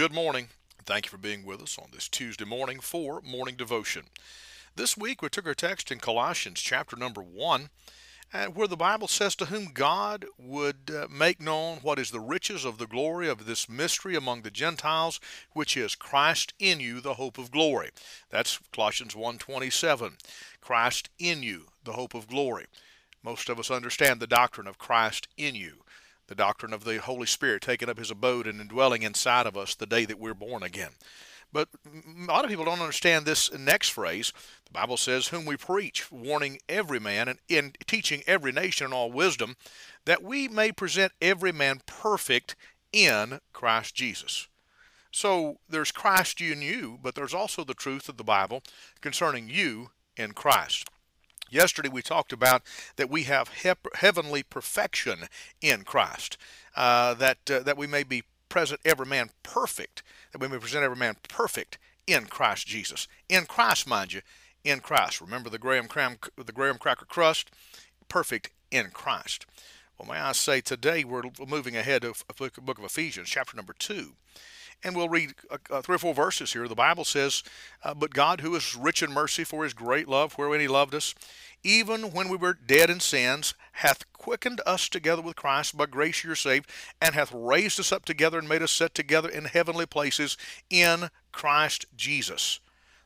Good morning. Thank you for being with us on this Tuesday morning for morning devotion. This week we took our text in Colossians chapter number 1, uh, where the Bible says, To whom God would uh, make known what is the riches of the glory of this mystery among the Gentiles, which is Christ in you, the hope of glory. That's Colossians 1.27. Christ in you, the hope of glory. Most of us understand the doctrine of Christ in you the doctrine of the Holy Spirit taking up his abode and indwelling inside of us the day that we're born again. But a lot of people don't understand this next phrase. The Bible says, Whom we preach, warning every man and in teaching every nation in all wisdom, that we may present every man perfect in Christ Jesus. So there's Christ in you, but there's also the truth of the Bible concerning you in Christ. Yesterday we talked about that we have heavenly perfection in Christ, uh, that uh, that we may be present every man perfect, that we may present every man perfect in Christ Jesus. In Christ, mind you, in Christ. Remember the graham cram, the graham cracker crust, perfect in Christ. Well, may I say today we're moving ahead of the book of Ephesians, chapter number two. And we'll read uh, uh, three or four verses here. The Bible says, uh, But God, who is rich in mercy for his great love, wherein he loved us, even when we were dead in sins, hath quickened us together with Christ. By grace you're saved, and hath raised us up together and made us sit together in heavenly places in Christ Jesus,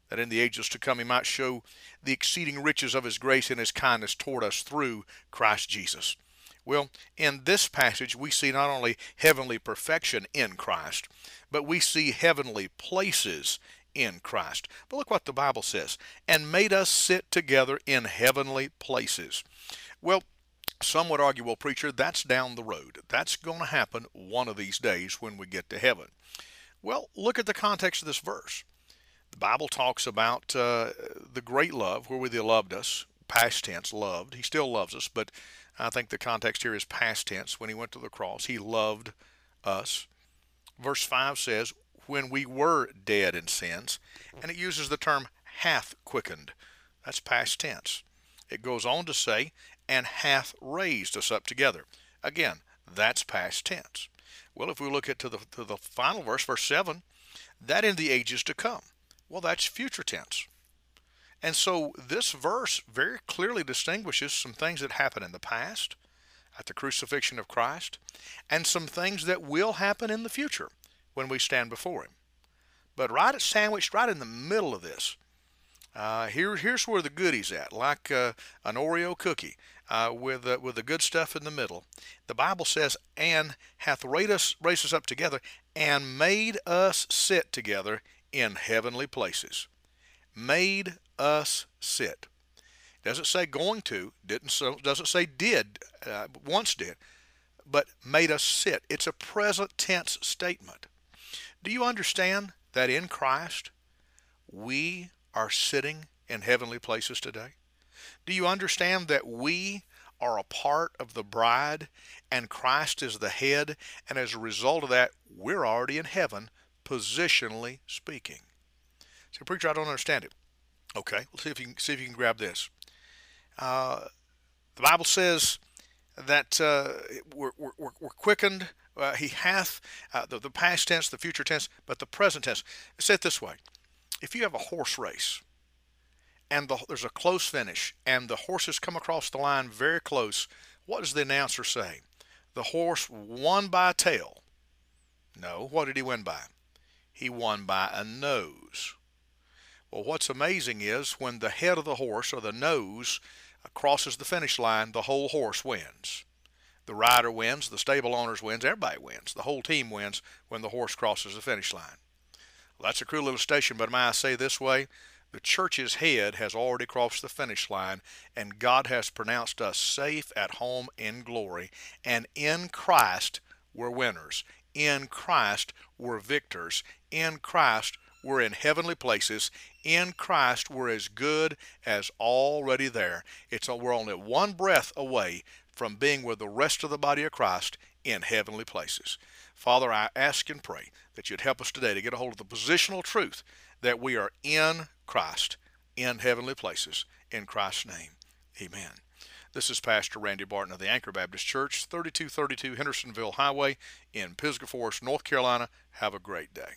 that in the ages to come he might show the exceeding riches of his grace and his kindness toward us through Christ Jesus. Well, in this passage, we see not only heavenly perfection in Christ, but we see heavenly places in Christ. But look what the Bible says and made us sit together in heavenly places. Well, some would argue, well, preacher, that's down the road. That's going to happen one of these days when we get to heaven. Well, look at the context of this verse. The Bible talks about uh, the great love, where he loved us, past tense, loved. He still loves us, but I think the context here is past tense. When he went to the cross, he loved us. Verse 5 says, When we were dead in sins, and it uses the term hath quickened. That's past tense. It goes on to say, and hath raised us up together. Again, that's past tense. Well, if we look at to the, to the final verse, verse 7, that in the ages to come. Well, that's future tense. And so this verse very clearly distinguishes some things that happened in the past at the crucifixion of Christ and some things that will happen in the future when we stand before Him. But right sandwiched right in the middle of this, uh, here, here's where the goodies at, like uh, an Oreo cookie uh, with uh, with the good stuff in the middle. The Bible says, "And hath raised us, raised us up together, and made us sit together in heavenly places." Made us sit. Doesn't say going to, didn't so, doesn't say did, uh, once did, but made us sit. It's a present tense statement. Do you understand that in Christ we are sitting in heavenly places today? Do you understand that we are a part of the bride and Christ is the head, and as a result of that, we're already in heaven, positionally speaking? So, preacher, I don't understand it. Okay, let's see if you can see if you can grab this. Uh, the Bible says that uh, we're, we're, we're, quickened. Uh, he hath uh, the, the past tense, the future tense, but the present tense. Say it this way: If you have a horse race, and the, there's a close finish, and the horses come across the line very close, what does the announcer say? The horse won by a tail. No, what did he win by? He won by a nose. Well, what's amazing is when the head of the horse or the nose crosses the finish line, the whole horse wins. The rider wins, the stable owners wins, everybody wins. The whole team wins when the horse crosses the finish line. Well, that's a cruel illustration, but may I say this way? The church's head has already crossed the finish line, and God has pronounced us safe at home in glory. And in Christ, we're winners. In Christ, we're victors. In Christ, we're in heavenly places. In Christ, we're as good as already there. It's uh, we're only one breath away from being with the rest of the body of Christ in heavenly places. Father, I ask and pray that you'd help us today to get a hold of the positional truth that we are in Christ, in heavenly places, in Christ's name. Amen. This is Pastor Randy Barton of the Anchor Baptist Church, 3232 Hendersonville Highway in Pisgah Forest, North Carolina. Have a great day.